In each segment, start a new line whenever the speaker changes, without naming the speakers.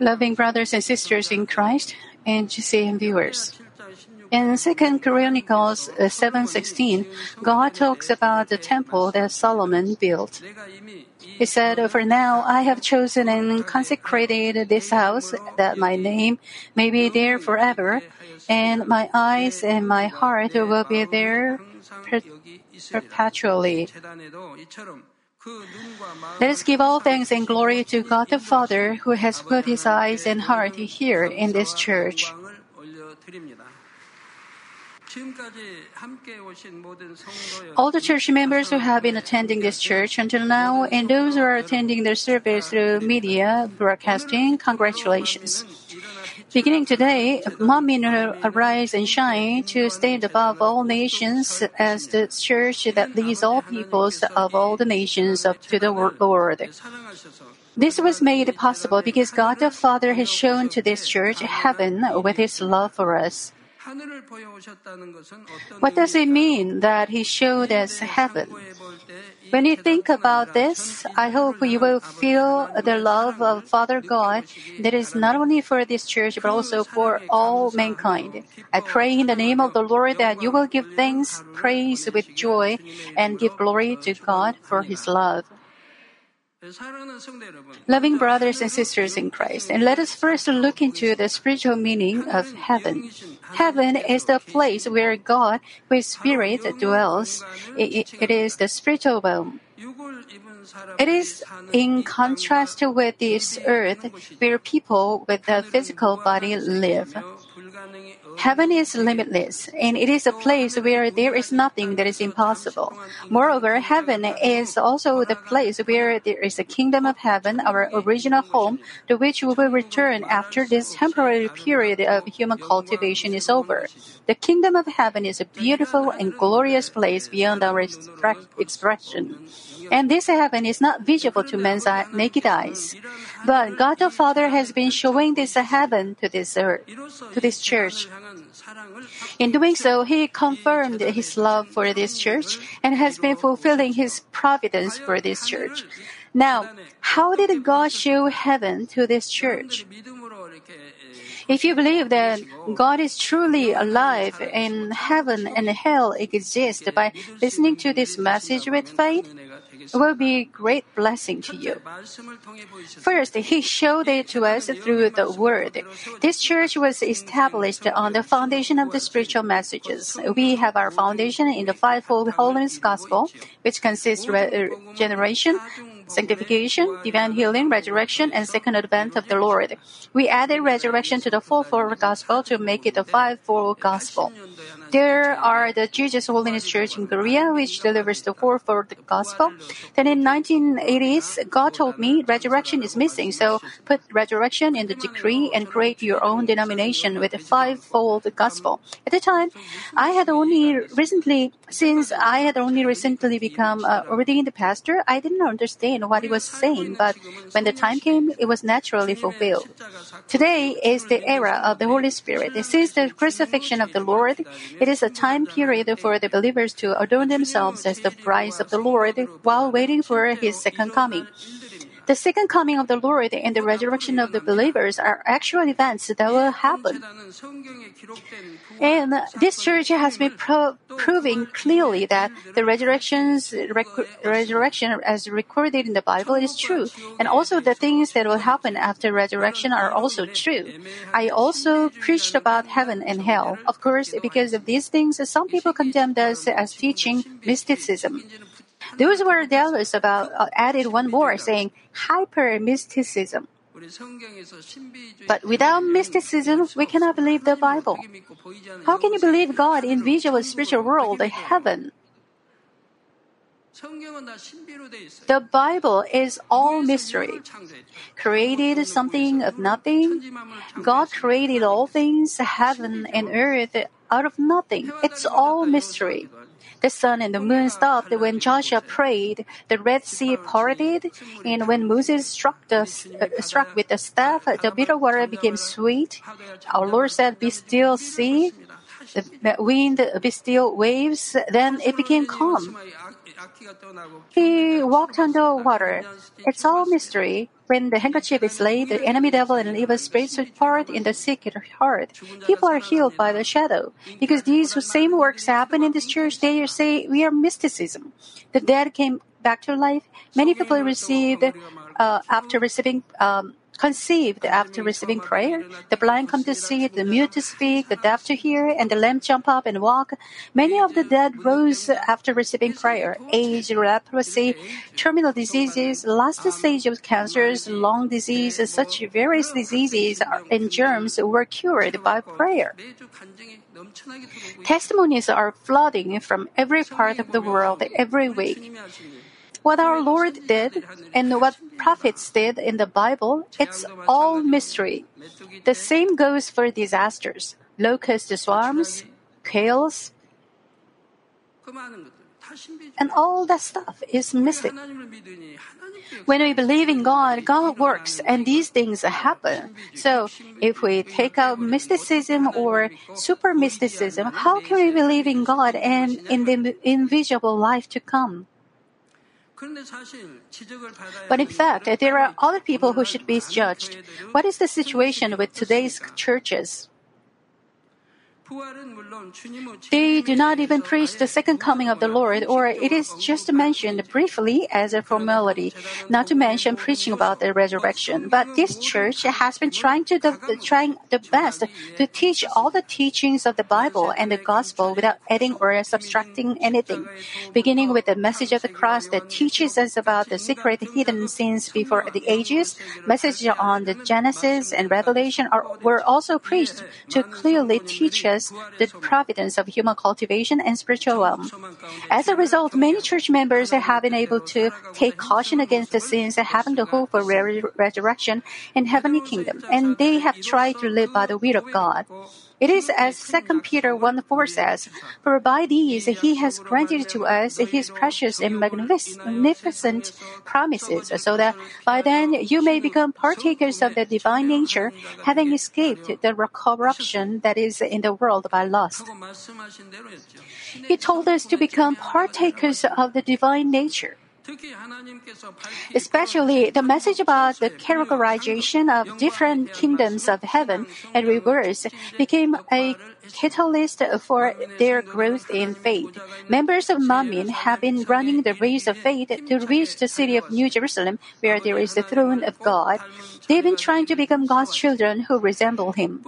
Loving brothers and sisters in Christ and GCN viewers. In 2 Chronicles uh, 7:16, God talks about the temple that Solomon built. He said, "For now I have chosen and consecrated this house that my name may be there forever, and my eyes and my heart will be there per- perpetually." Let us give all thanks and glory to God the Father who has put his eyes and heart here in this church. All the church members who have been attending this church until now and those who are attending the service through media broadcasting, congratulations. Beginning today, Manmin will arise and shine to stand above all nations as the church that leads all peoples of all the nations up to the Lord. This was made possible because God the Father has shown to this church heaven with his love for us. What does it mean that He showed us heaven? When you think about this, I hope you will feel the love of Father God that is not only for this church but also for all mankind. I pray in the name of the Lord that you will give thanks, praise with joy, and give glory to God for His love. Loving brothers and sisters in Christ, and let us first look into the spiritual meaning of heaven. Heaven is the place where God, with Spirit, dwells. It, it is the spiritual realm. It is in contrast with this earth where people with a physical body live. Heaven is limitless, and it is a place where there is nothing that is impossible. Moreover, heaven is also the place where there is a kingdom of heaven, our original home, to which we will return after this temporary period of human cultivation is over. The kingdom of heaven is a beautiful and glorious place beyond our expression. And this heaven is not visible to man's naked eyes. But God the Father has been showing this heaven to this earth, to this church. In doing so, He confirmed His love for this church and has been fulfilling His providence for this church. Now, how did God show heaven to this church? If you believe that God is truly alive and heaven and hell exist by listening to this message with faith, it will be a great blessing to you. First, He showed it to us through the Word. This church was established on the foundation of the spiritual messages. We have our foundation in the fivefold holiness gospel, which consists of regeneration, sanctification, divine healing, resurrection, and second advent of the Lord. We added resurrection to the fourfold gospel to make it the fivefold gospel. There are the Jesus Holiness Church in Korea, which delivers the fourfold gospel. Then in 1980s, God told me resurrection is missing, so put resurrection in the decree and create your own denomination with a fivefold gospel. At the time, I had only recently, since I had only recently become uh, a ordained pastor, I didn't understand what he was saying, but when the time came, it was naturally fulfilled. Today is the era of the Holy Spirit. Since the crucifixion of the Lord, it is a time period for the believers to adorn themselves as the brides of the Lord while waiting for His second coming. The second coming of the Lord and the resurrection of the believers are actual events that will happen. And this church has been pro- proving clearly that the resurrections, rec- resurrection as recorded in the Bible is true. And also the things that will happen after resurrection are also true. I also preached about heaven and hell. Of course, because of these things, some people condemned us as teaching mysticism. Those were jealous about uh, added one more, saying hyper mysticism. But without mysticism, we cannot believe the Bible. How can you believe God in visual spiritual world, the heaven? The Bible is all mystery. Created something of nothing. God created all things, heaven and earth, out of nothing. It's all mystery. The sun and the moon stopped when Joshua prayed. The Red Sea parted, and when Moses struck the uh, struck with the staff, the bitter water became sweet. Our Lord said, "Be still, sea." The wind, be still, waves. Then it became calm. He walked on the water. It's all mystery. When the handkerchief is laid, the enemy devil and evil spirits depart in the sick heart. People are healed by the shadow. Because these same works happen in this church, they say we are mysticism. The dead came back to life. Many people received uh, after receiving um, conceived after receiving prayer. The blind come to see, the mute to speak, the deaf to hear, and the lame jump up and walk. Many of the dead rose after receiving prayer. Age, leprosy, terminal diseases, last stage of cancers, lung disease, such various diseases and germs were cured by prayer. Testimonies are flooding from every part of the world every week. What our Lord did and what prophets did in the Bible, it's all mystery. The same goes for disasters, locust swarms, quails, and all that stuff is mystic. When we believe in God, God works and these things happen. So, if we take out mysticism or super mysticism, how can we believe in God and in the invisible life to come? But in fact, there are other people who should be judged. What is the situation with today's churches? They do not even preach the second coming of the Lord, or it is just mentioned briefly as a formality, not to mention preaching about the resurrection. But this church has been trying to the, trying the best to teach all the teachings of the Bible and the gospel without adding or subtracting anything. Beginning with the message of the cross that teaches us about the secret hidden sins before the ages, messages on the Genesis and Revelation are, were also preached to clearly teach us the providence of human cultivation and spiritual wealth. As a result, many church members have been able to take caution against the sins, and having the hope for re- resurrection and heavenly kingdom, and they have tried to live by the will of God. It is as 2 Peter 1 4 says, For by these he has granted to us his precious and magnificent promises, so that by then you may become partakers of the divine nature, having escaped the corruption that is in the world by lust. He told us to become partakers of the divine nature. Especially the message about the categorization of different kingdoms of heaven and reverse became a catalyst for their growth in faith. Members of Manmin have been running the race of faith to reach the city of New Jerusalem where there is the throne of God. They've been trying to become God's children who resemble Him.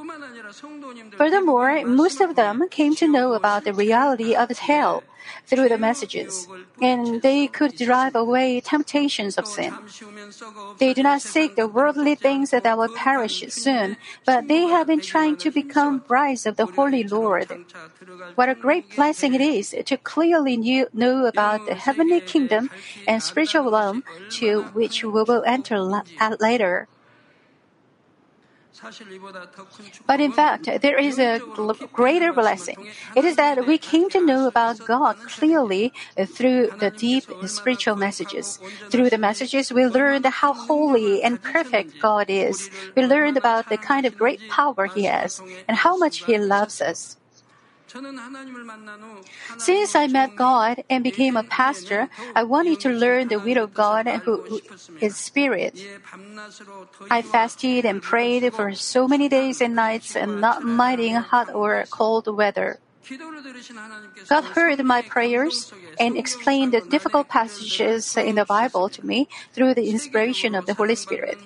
Furthermore, most of them came to know about the reality of hell through the messages, and they could drive away temptations of sin. They do not seek the worldly things that will perish soon, but they have been trying to become brides of the Holy Lord. What a great blessing it is to clearly know about the heavenly kingdom and spiritual realm to which we will enter later. But in fact, there is a greater blessing. It is that we came to know about God clearly through the deep spiritual messages. Through the messages, we learned how holy and perfect God is. We learned about the kind of great power He has and how much He loves us. Since I met God and became a pastor, I wanted to learn the will of God and who is spirit. I fasted and prayed for so many days and nights and not minding hot or cold weather. God heard my prayers and explained the difficult passages in the Bible to me through the inspiration of the Holy Spirit.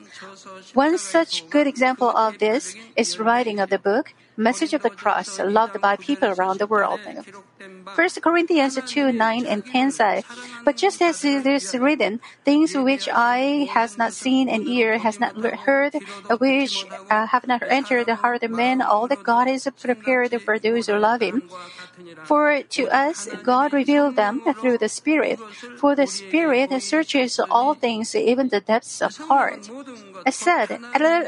One such good example of this is writing of the book Message of the Cross, loved by people around the world. 1 Corinthians 2 9 and 10 say, But just as it is written, things which eye has not seen and ear has not heard, which uh, have not entered the heart of men, all that God has prepared for those who love Him. For to us, God revealed them through the Spirit. For the Spirit searches all things, even the depths of heart. I said,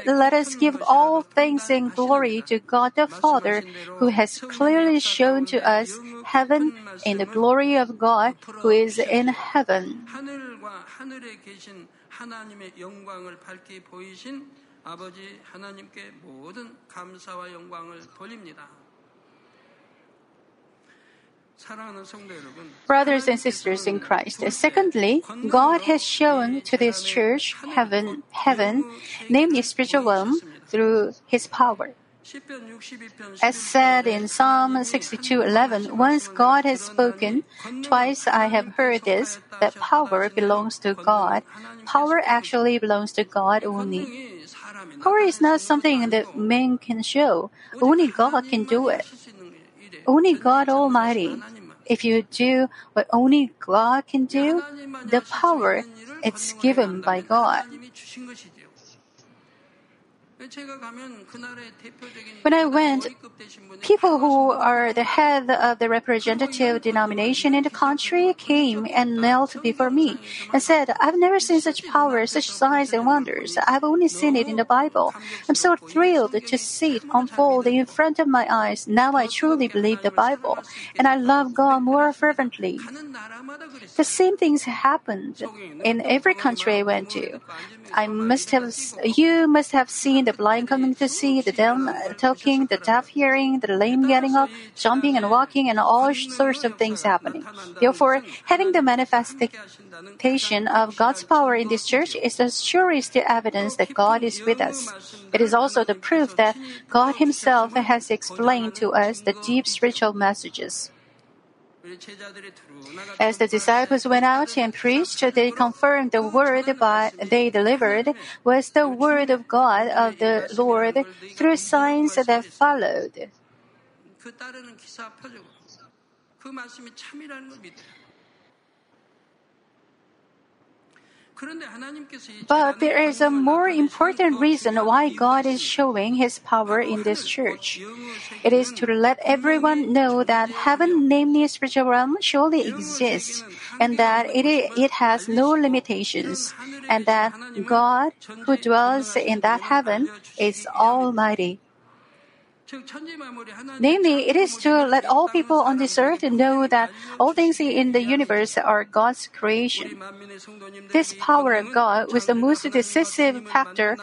let us give all thanks and glory to God the Father, who has clearly shown to us heaven and the glory of God who is in heaven. Brothers and sisters in Christ, secondly, God has shown to this church heaven, heaven, namely spiritual realm, through his power. As said in Psalm 62:11, once God has spoken, twice I have heard this, that power belongs to God. Power actually belongs to God only. Power is not something that man can show. Only God can do it. Only God Almighty. If you do what only God can do, the power it's given by God. When I went, people who are the head of the representative denomination in the country came and knelt before me and said, I've never seen such power, such signs and wonders. I've only seen it in the Bible. I'm so thrilled to see it unfold in front of my eyes. Now I truly believe the Bible, and I love God more fervently. The same things happened in every country I went to. I must have, you must have seen the blind coming to see, the dumb uh, talking, the deaf hearing, the lame getting up, jumping and walking, and all sorts of things happening. Therefore, having the manifestation of God's power in this church is the surest evidence that God is with us. It is also the proof that God Himself has explained to us the deep spiritual messages. As the disciples went out and preached, they confirmed the word by, they delivered was the word of God of the Lord through signs that followed. But there is a more important reason why God is showing His power in this church. It is to let everyone know that heaven, namely spiritual realm, surely exists, and that it, it has no limitations, and that God, who dwells in that heaven, is almighty. Namely, it is to let all people on this earth know that all things in the universe are God's creation. This power of God was the most decisive factor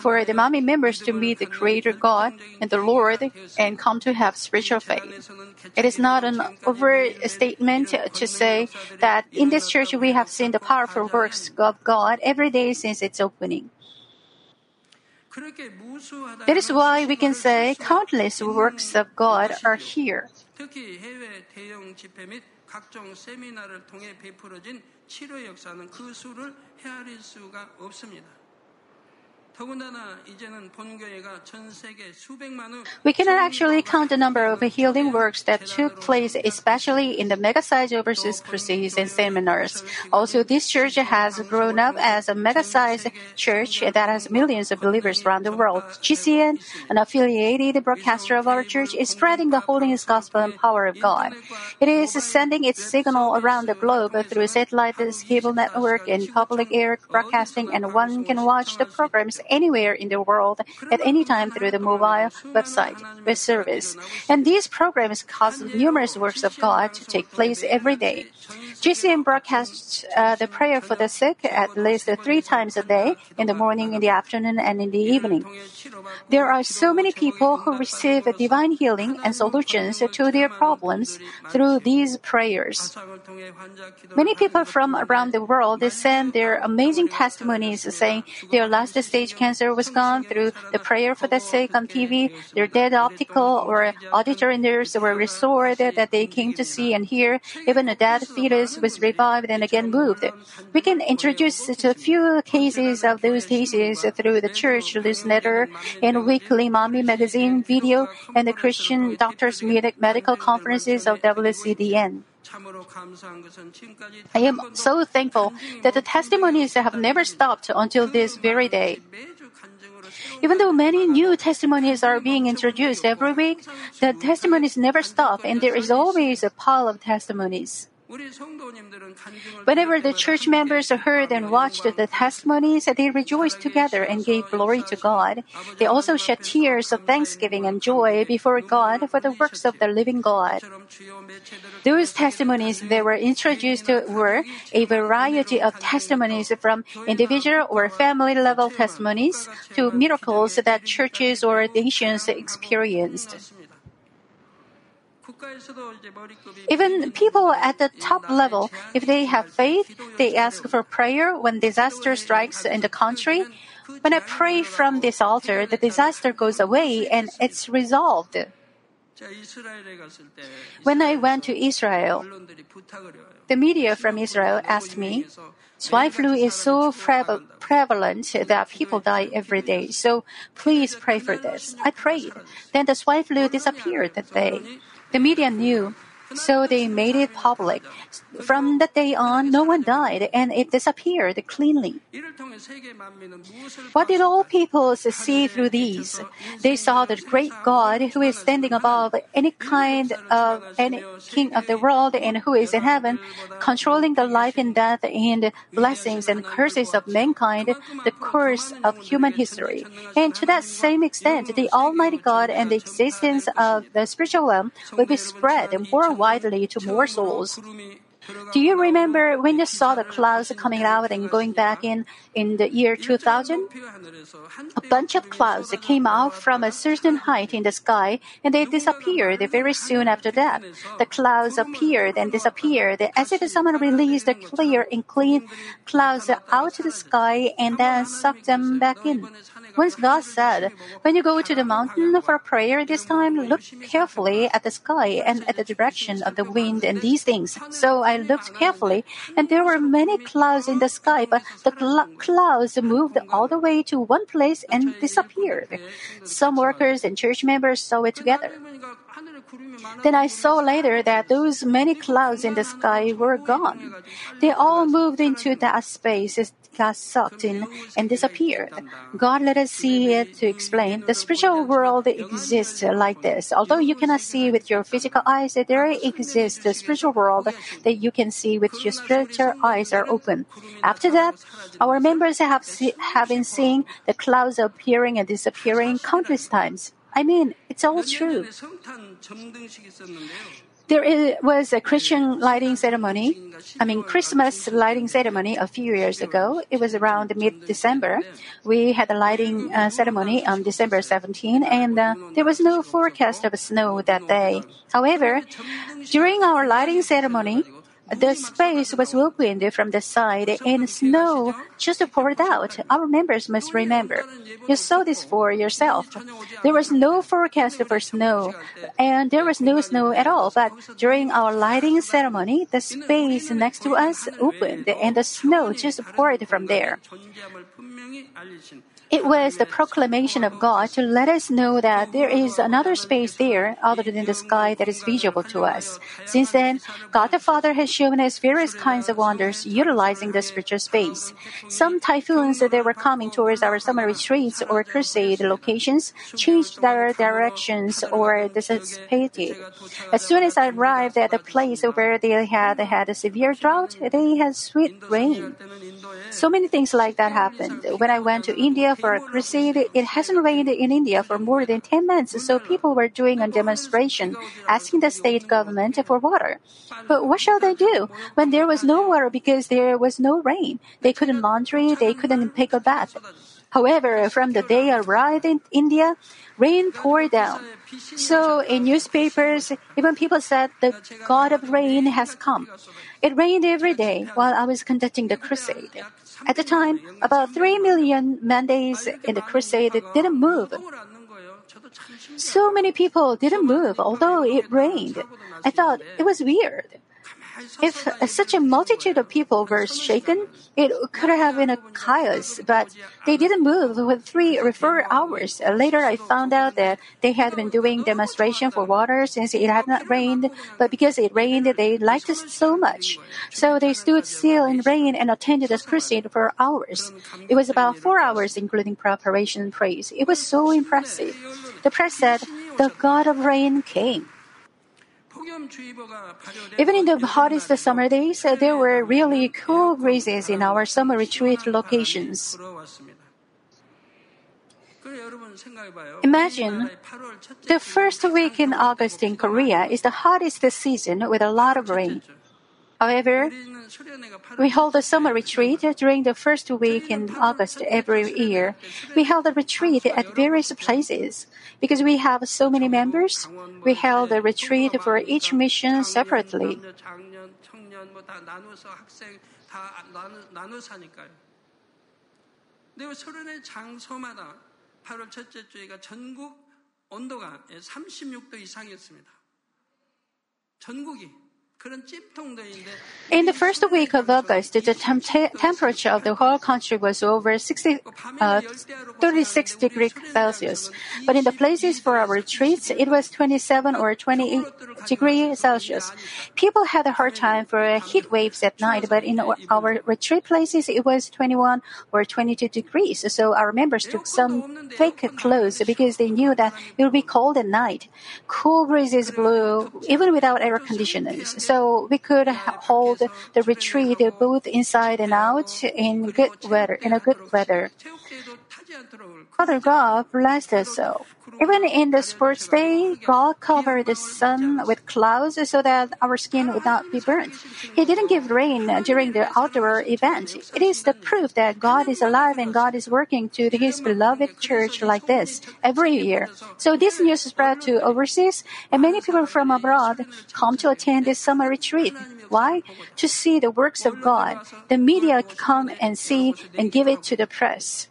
for the Manmin members to meet the Creator God and the Lord and come to have spiritual faith. It is not an overstatement to say that in this church we have seen the powerful works of God every day since its opening. That is why we can say countless works of God are here. We cannot actually count the number of healing works that took place, especially in the mega-sized overseas crusades and seminars. Also, this church has grown up as a mega-sized church that has millions of believers around the world. GCN, an affiliated broadcaster of our church, is spreading the holiness gospel and power of God. It is sending its signal around the globe through satellite, cable network, and public air broadcasting, and one can watch the programs anywhere in the world at any time through the mobile website, web service. And these programs cause numerous works of God to take place every day. GCN broadcasts uh, the prayer for the sick at least three times a day, in the morning, in the afternoon, and in the evening. There are so many people who receive divine healing and solutions to their problems through these prayers. Many people from around the world send their amazing testimonies saying their last stage cancer was gone through the prayer for the sick on TV, their dead optical or auditory nerves were restored that they came to see and hear, even a dead fetus was revived and again moved. We can introduce a few cases of those cases through the church newsletter and weekly Manmin magazine video and the Christian Doctors Medical Conferences of WCDN. I am so thankful that the testimonies have never stopped until this very day. Even though many new testimonies are being introduced every week, the testimonies never stop and there is always a pile of testimonies. Whenever the church members heard and watched the testimonies, they rejoiced together and gave glory to God. They also shed tears of thanksgiving and joy before God for the works of the living God. Those testimonies that were introduced to were a variety of testimonies from individual or family level testimonies to miracles that churches or nations experienced. Even people at the top level, if they have faith, they ask for prayer when disaster strikes in the country. When I pray from this altar, the disaster goes away and it's resolved. When I went to Israel, the media from Israel asked me, swine flu is so prevalent that people die every day, so please pray for this. I prayed. Then the swine flu disappeared that day. The media knew so they made it public. From that day on, no one died and it disappeared cleanly. What did all peoples see through these? They saw the great God who is standing above any kind of any king of the world and who is in heaven, controlling the life and death and blessings and curses of mankind, the course of human history. And to that same extent, the Almighty God and the existence of the spiritual realm will be spread worldwide widely to more souls. Do you remember when you saw the clouds coming out and going back in in the year 2000? A bunch of clouds came out from a certain height in the sky and they disappeared very soon after that. The clouds appeared and disappeared as if someone released the clear and clean clouds out to the sky and then sucked them back in. Once God said, When you go to the mountain for prayer this time, look carefully at the sky and at the direction of the wind and these things. So I looked carefully, and there were many clouds in the sky, but the cl- clouds moved all the way to one place and disappeared. Some workers and church members saw it together. Then I saw later that those many clouds in the sky were gone. They all moved into that space, got sucked in, and disappeared. God let us see it to explain the spiritual world exists like this. Although you cannot see with your physical eyes, there exists a spiritual world that you can see with your spiritual eyes are open. After that, our members have, see, have been seeing the clouds appearing and disappearing countless times. I mean, it's all true. There was a Christian lighting ceremony, I mean Christmas lighting ceremony a few years ago. It was around mid-December. We had a lighting uh, ceremony on December 17, and uh, there was no forecast of snow that day. However, during our lighting ceremony, the space was opened from the side and snow just poured out. Our members must remember. You saw this for yourself. There was no forecast for snow, and there was no snow at all. But during our lighting ceremony, the space next to us opened and the snow just poured from there. It was the proclamation of God to let us know that there is another space there other than the sky that is visible to us. Since then, God the Father has shown us various kinds of wonders utilizing the spiritual space. Some typhoons that were coming towards our summer retreats or crusade locations changed their directions or dissipated. As soon as I arrived at the place where they had had a severe drought, they had sweet rain. So many things like that happened. When I went to India for a crusade, it hasn't rained in India for more than 10 months, so people were doing a demonstration asking the state government for water. But what shall they do when there was no water because there was no rain? They couldn't laundry, they couldn't take a bath. However, from the day I arrived in India, rain poured down. So in newspapers, even people said the God of rain has come. It rained every day while I was conducting the crusade. At the time, about 3 million mandates in the crusade didn't move. So many people didn't move, although it rained. I thought it was weird. If such a multitude of people were shaken, it could have been a chaos, but they didn't move for three or four hours. Later, I found out that they had been doing demonstration for water since it had not rained, but because it rained, they liked it so much. So they stood still in rain and attended the crusade for hours. It was about four hours, including preparation and praise. It was so impressive. The press said, the God of rain came. Even in the hottest summer days, there were really cool breezes in our summer retreat locations. Imagine the first week in August in Korea is the hottest season with a lot of rain. However,
우리는 수련회가 8월
we hold a summer retreat during the first week in August every year. We held a retreat at various places. Because we have so many members, we held a retreat for each mission separately.
남녀, 장년, 청년 뭐 다 나눠서 학생 다 나눠, 나눠서 하니까요. 근데 그 수련회 장소마다 8월 첫째 주에가 전국 온도가 36도 이
in the first week of August, the temperature of the whole country was over 60, uh, 36 degrees Celsius. But in the places for our retreats, it was 27 or 28 degrees Celsius. People had a hard time for heat waves at night, but in our retreat places, it was 21 or 22 degrees. So our members took some fake clothes because they knew that it would be cold at night. Cool breezes blew even without air conditioners. So we could hold the retreat both inside and out in good weather, in a good weather. Father God blessed us so. Even in the first day, God covered the sun with clouds so that our skin would not be burnt. He didn't give rain during the outdoor event. It is the proof that God is alive and God is working to His beloved church like this every year. So this news spread to overseas, and many people from abroad come to attend this summer retreat. Why? To see the works of God. The media come and see and give it to the press.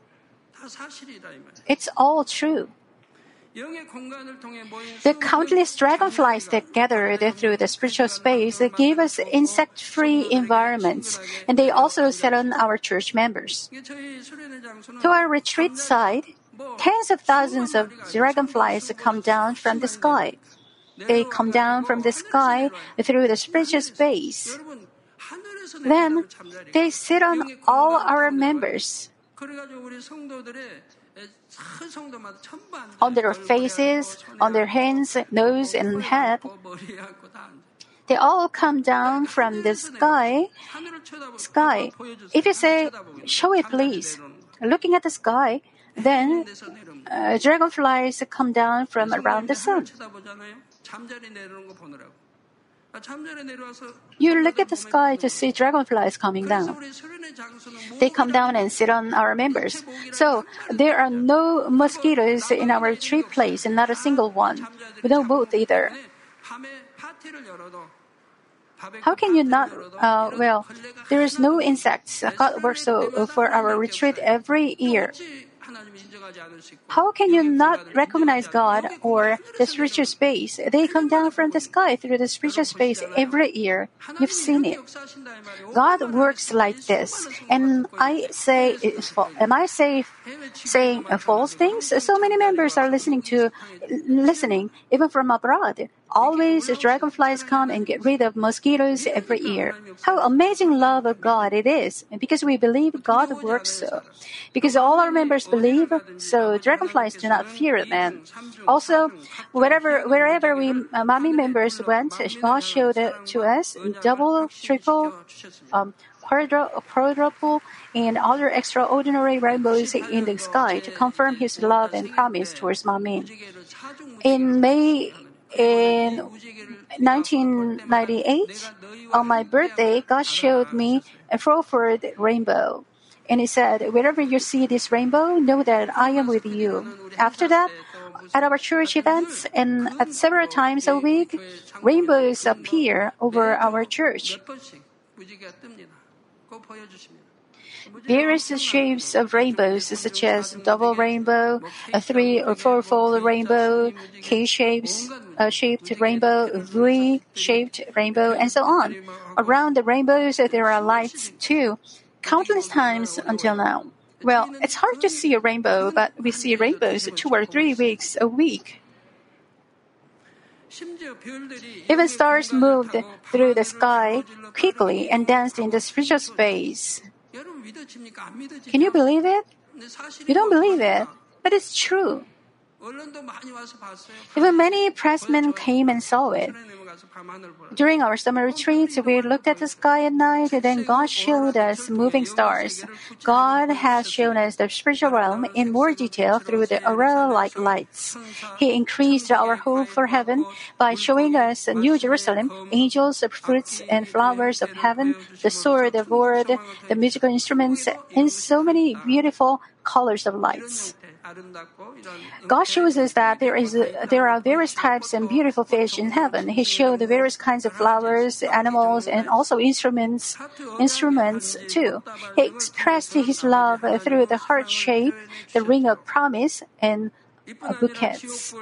It's all true. The countless dragonflies that gathered through the spiritual space gave us insect free environments, and they also set on our church members. To our retreat site, tens of thousands of dragonflies come down from the sky. They come down from the sky through the spiritual space. Then they sit on all our members on their faces, on their hands, nose, and head. They all come down from the sky. Sky. If you say, "Show it, please," looking at the sky, then uh, dragonflies come down from around the sun. You look at the sky to see dragonflies coming down. They come down and sit on our members. So there are no mosquitoes in our tree place, and not a single one. We don't both either. How can you not? Uh, well, there is no insects. God works so for our retreat every year. How can you not recognize God or the spiritual space? They come down from the sky through the spiritual space every year. You've seen it. God works like this, and I say, am I say, saying false things? So many members are listening to, listening even from abroad. Always dragonflies come and get rid of mosquitoes every year. How amazing love of God it is! Because we believe God works so. Because all our members believe so dragonflies do not fear them. Also, wherever, wherever we, uh, Manmin members went, God showed to us double, triple, um, quadru- quadruple, and other extraordinary rainbows in the sky to confirm His love and promise towards Manmin. In May, in 1998, on my birthday, God showed me a fourfold rainbow. And he said, Wherever you see this rainbow, know that I am with you. After that, at our church events and at several times a week, rainbows appear over our church. Various shapes of rainbows, such as double rainbow, a three or four-fold rainbow, K shapes, a shaped rainbow, V shaped rainbow, and so on. Around the rainbows, there are lights too, countless times until now. Well, it's hard to see a rainbow, but we see rainbows two or three weeks a week. Even stars moved through the sky quickly and danced in the spiritual space. Can you believe it? You don't believe it, but it's true. Even many pressmen came and saw it. During our summer retreats, we looked at the sky at night, and then God showed us moving stars. God has shown us the spiritual realm in more detail through the aurora like lights. He increased our hope for heaven by showing us New Jerusalem, angels, fruits, and flowers of heaven, the sword, the word, the musical instruments, and so many beautiful colors of lights. God shows us that there is there are various types and beautiful fish in heaven. He showed the various kinds of flowers, animals, and also instruments instruments too. He expressed his love through the heart shape, the ring of promise, and bouquets.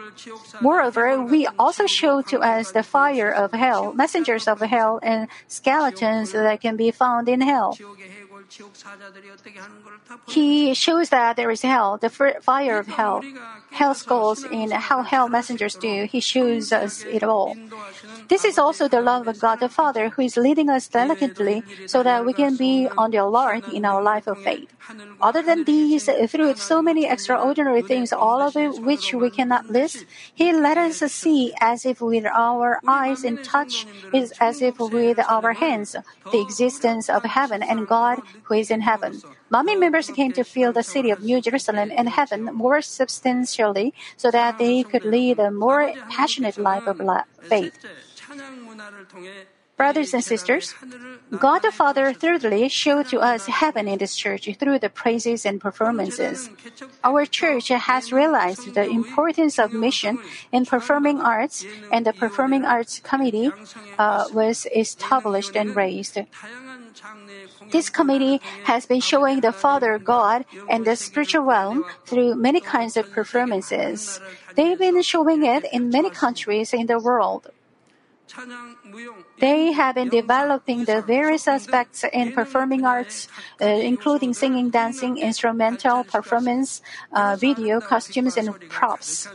Moreover, we also show to us the fire of hell, messengers of hell, and skeletons that can be found in hell. He shows that there is hell, the fire of hell. Hell skulls in how hell messengers do. He shows us it all. This is also the love of God the Father who is leading us delicately so that we can be on the alert in our life of faith. Other than these, through so many extraordinary things, all of which we cannot list, He let us see as if with our eyes and touch is as if with our hands the existence of heaven and God who is in heaven. Manmin members came to feel the city of New Jerusalem and heaven more substantially so that they could lead a more passionate life of faith. Brothers and sisters, God the Father thirdly showed to us heaven in this church through the praises and performances. Our church has realized the importance of mission in performing arts, and the Performing Arts Committee uh, was established and raised. This committee has been showing the Father God and the spiritual realm through many kinds of performances. They've been showing it in many countries in the world. They have been developing the various aspects in performing arts, uh, including singing, dancing, instrumental performance, uh, video, costumes, and props.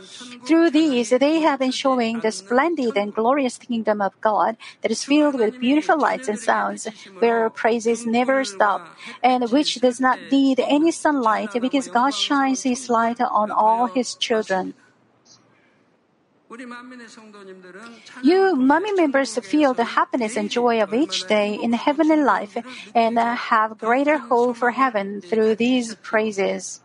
Through these, they have been showing the splendid and glorious kingdom of God that is filled with beautiful lights and sounds, where praises never stop, and which does not need any sunlight because God shines His light on all His children. You Manmin members feel the happiness and joy of each day in heavenly life and have greater hope for heaven through these praises.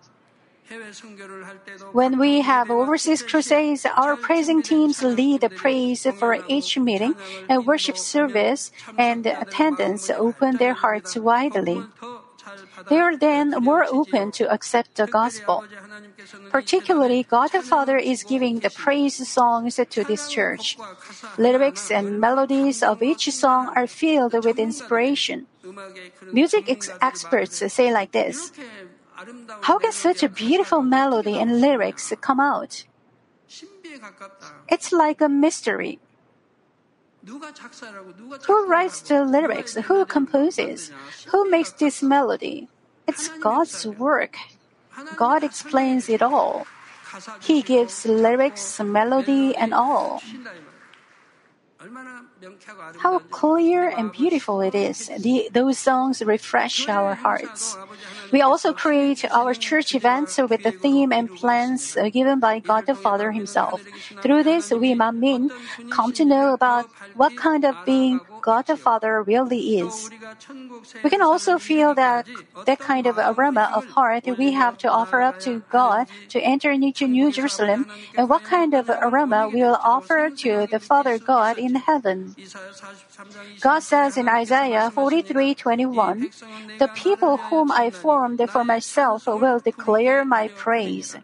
When we have overseas crusades, our praising teams lead the praise for each meeting and worship service, and attendants open their hearts widely. They then were open to accept the gospel. Particularly, God the Father is giving the praise songs to this church. Lyrics and melodies of each song are filled with inspiration. Music ex- experts say like this How can such a beautiful melody and lyrics come out? It's like a mystery. Who writes the lyrics? Who composes? Who makes this melody? It's God's work. God explains it all. He gives lyrics, melody, and all. How clear and beautiful it is. The, those songs refresh our hearts. We also create our church events with the theme and plans given by God the Father Himself. Through this, we Manmin come to know about what kind of being God the Father really is. We can also feel that that kind of aroma of heart we have to offer up to God to enter into New Jerusalem, and what kind of aroma we will offer to the Father God in heaven. God says in Isaiah 43:21, "The people whom I formed for myself will declare my praise."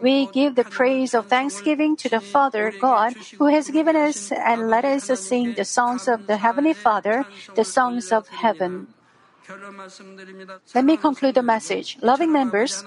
We give the praise of thanksgiving to the Father God who has given us and let us sing the songs of the Heavenly Father, the songs of heaven. Let me conclude the message. Loving members,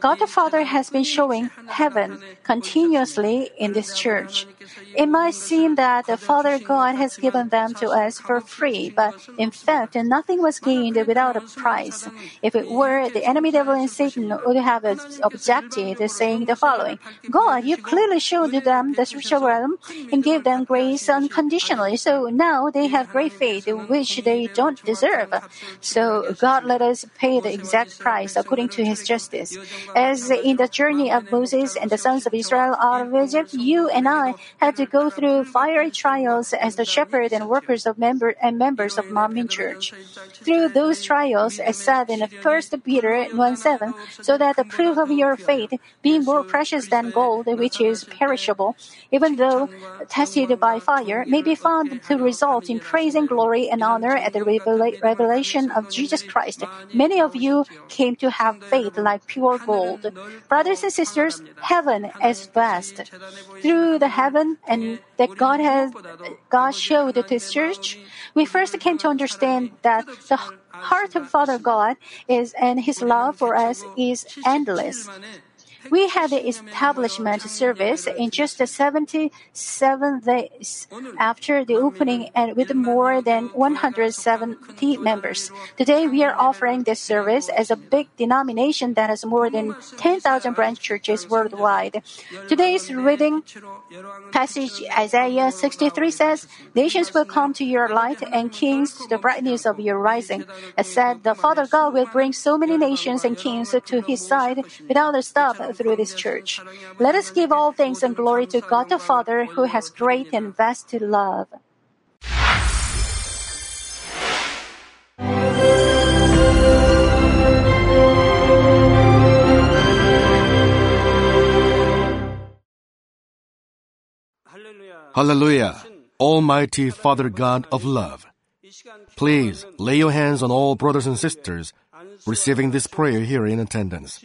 God the Father has been showing heaven continuously in this church. It might seem that the Father God has given them to us for free, but in fact, nothing was gained without a price. If it were, the enemy devil and Satan would have objected, saying the following God, you clearly showed them the spiritual realm and gave them grace unconditionally, so now they have great faith which they don't deserve. God let us pay the exact price according to his justice. As in the journey of Moses and the sons of Israel out of Egypt, you and I had to go through fiery trials as the shepherd and workers of member and members of Manmin Church. Through those trials, as said in 1 Peter 1 7, so that the proof of your faith, being more precious than gold, which is perishable, even though tested by fire, may be found to result in praise and glory and honor at the revela- revelation of Jesus Christ. Many of you came to have faith like pure gold. Brothers and sisters, heaven is vast. Through the heaven and that God has God showed to His church, we first came to understand that the heart of Father God is and His love for us is endless. We had the establishment service in just 77 days after the opening and with more than 170 members. Today we are offering this service as a big denomination that has more than 10,000 branch churches worldwide. Today's reading passage Isaiah 63 says, Nations will come to your light and kings to the brightness of your rising. As said, the Father God will bring so many nations and kings to his side without a stop through this church. Let us give all thanks and glory to God the Father who has great and vast love.
Hallelujah, Almighty Father God of love. Please lay your hands on all brothers and sisters receiving this prayer here in attendance.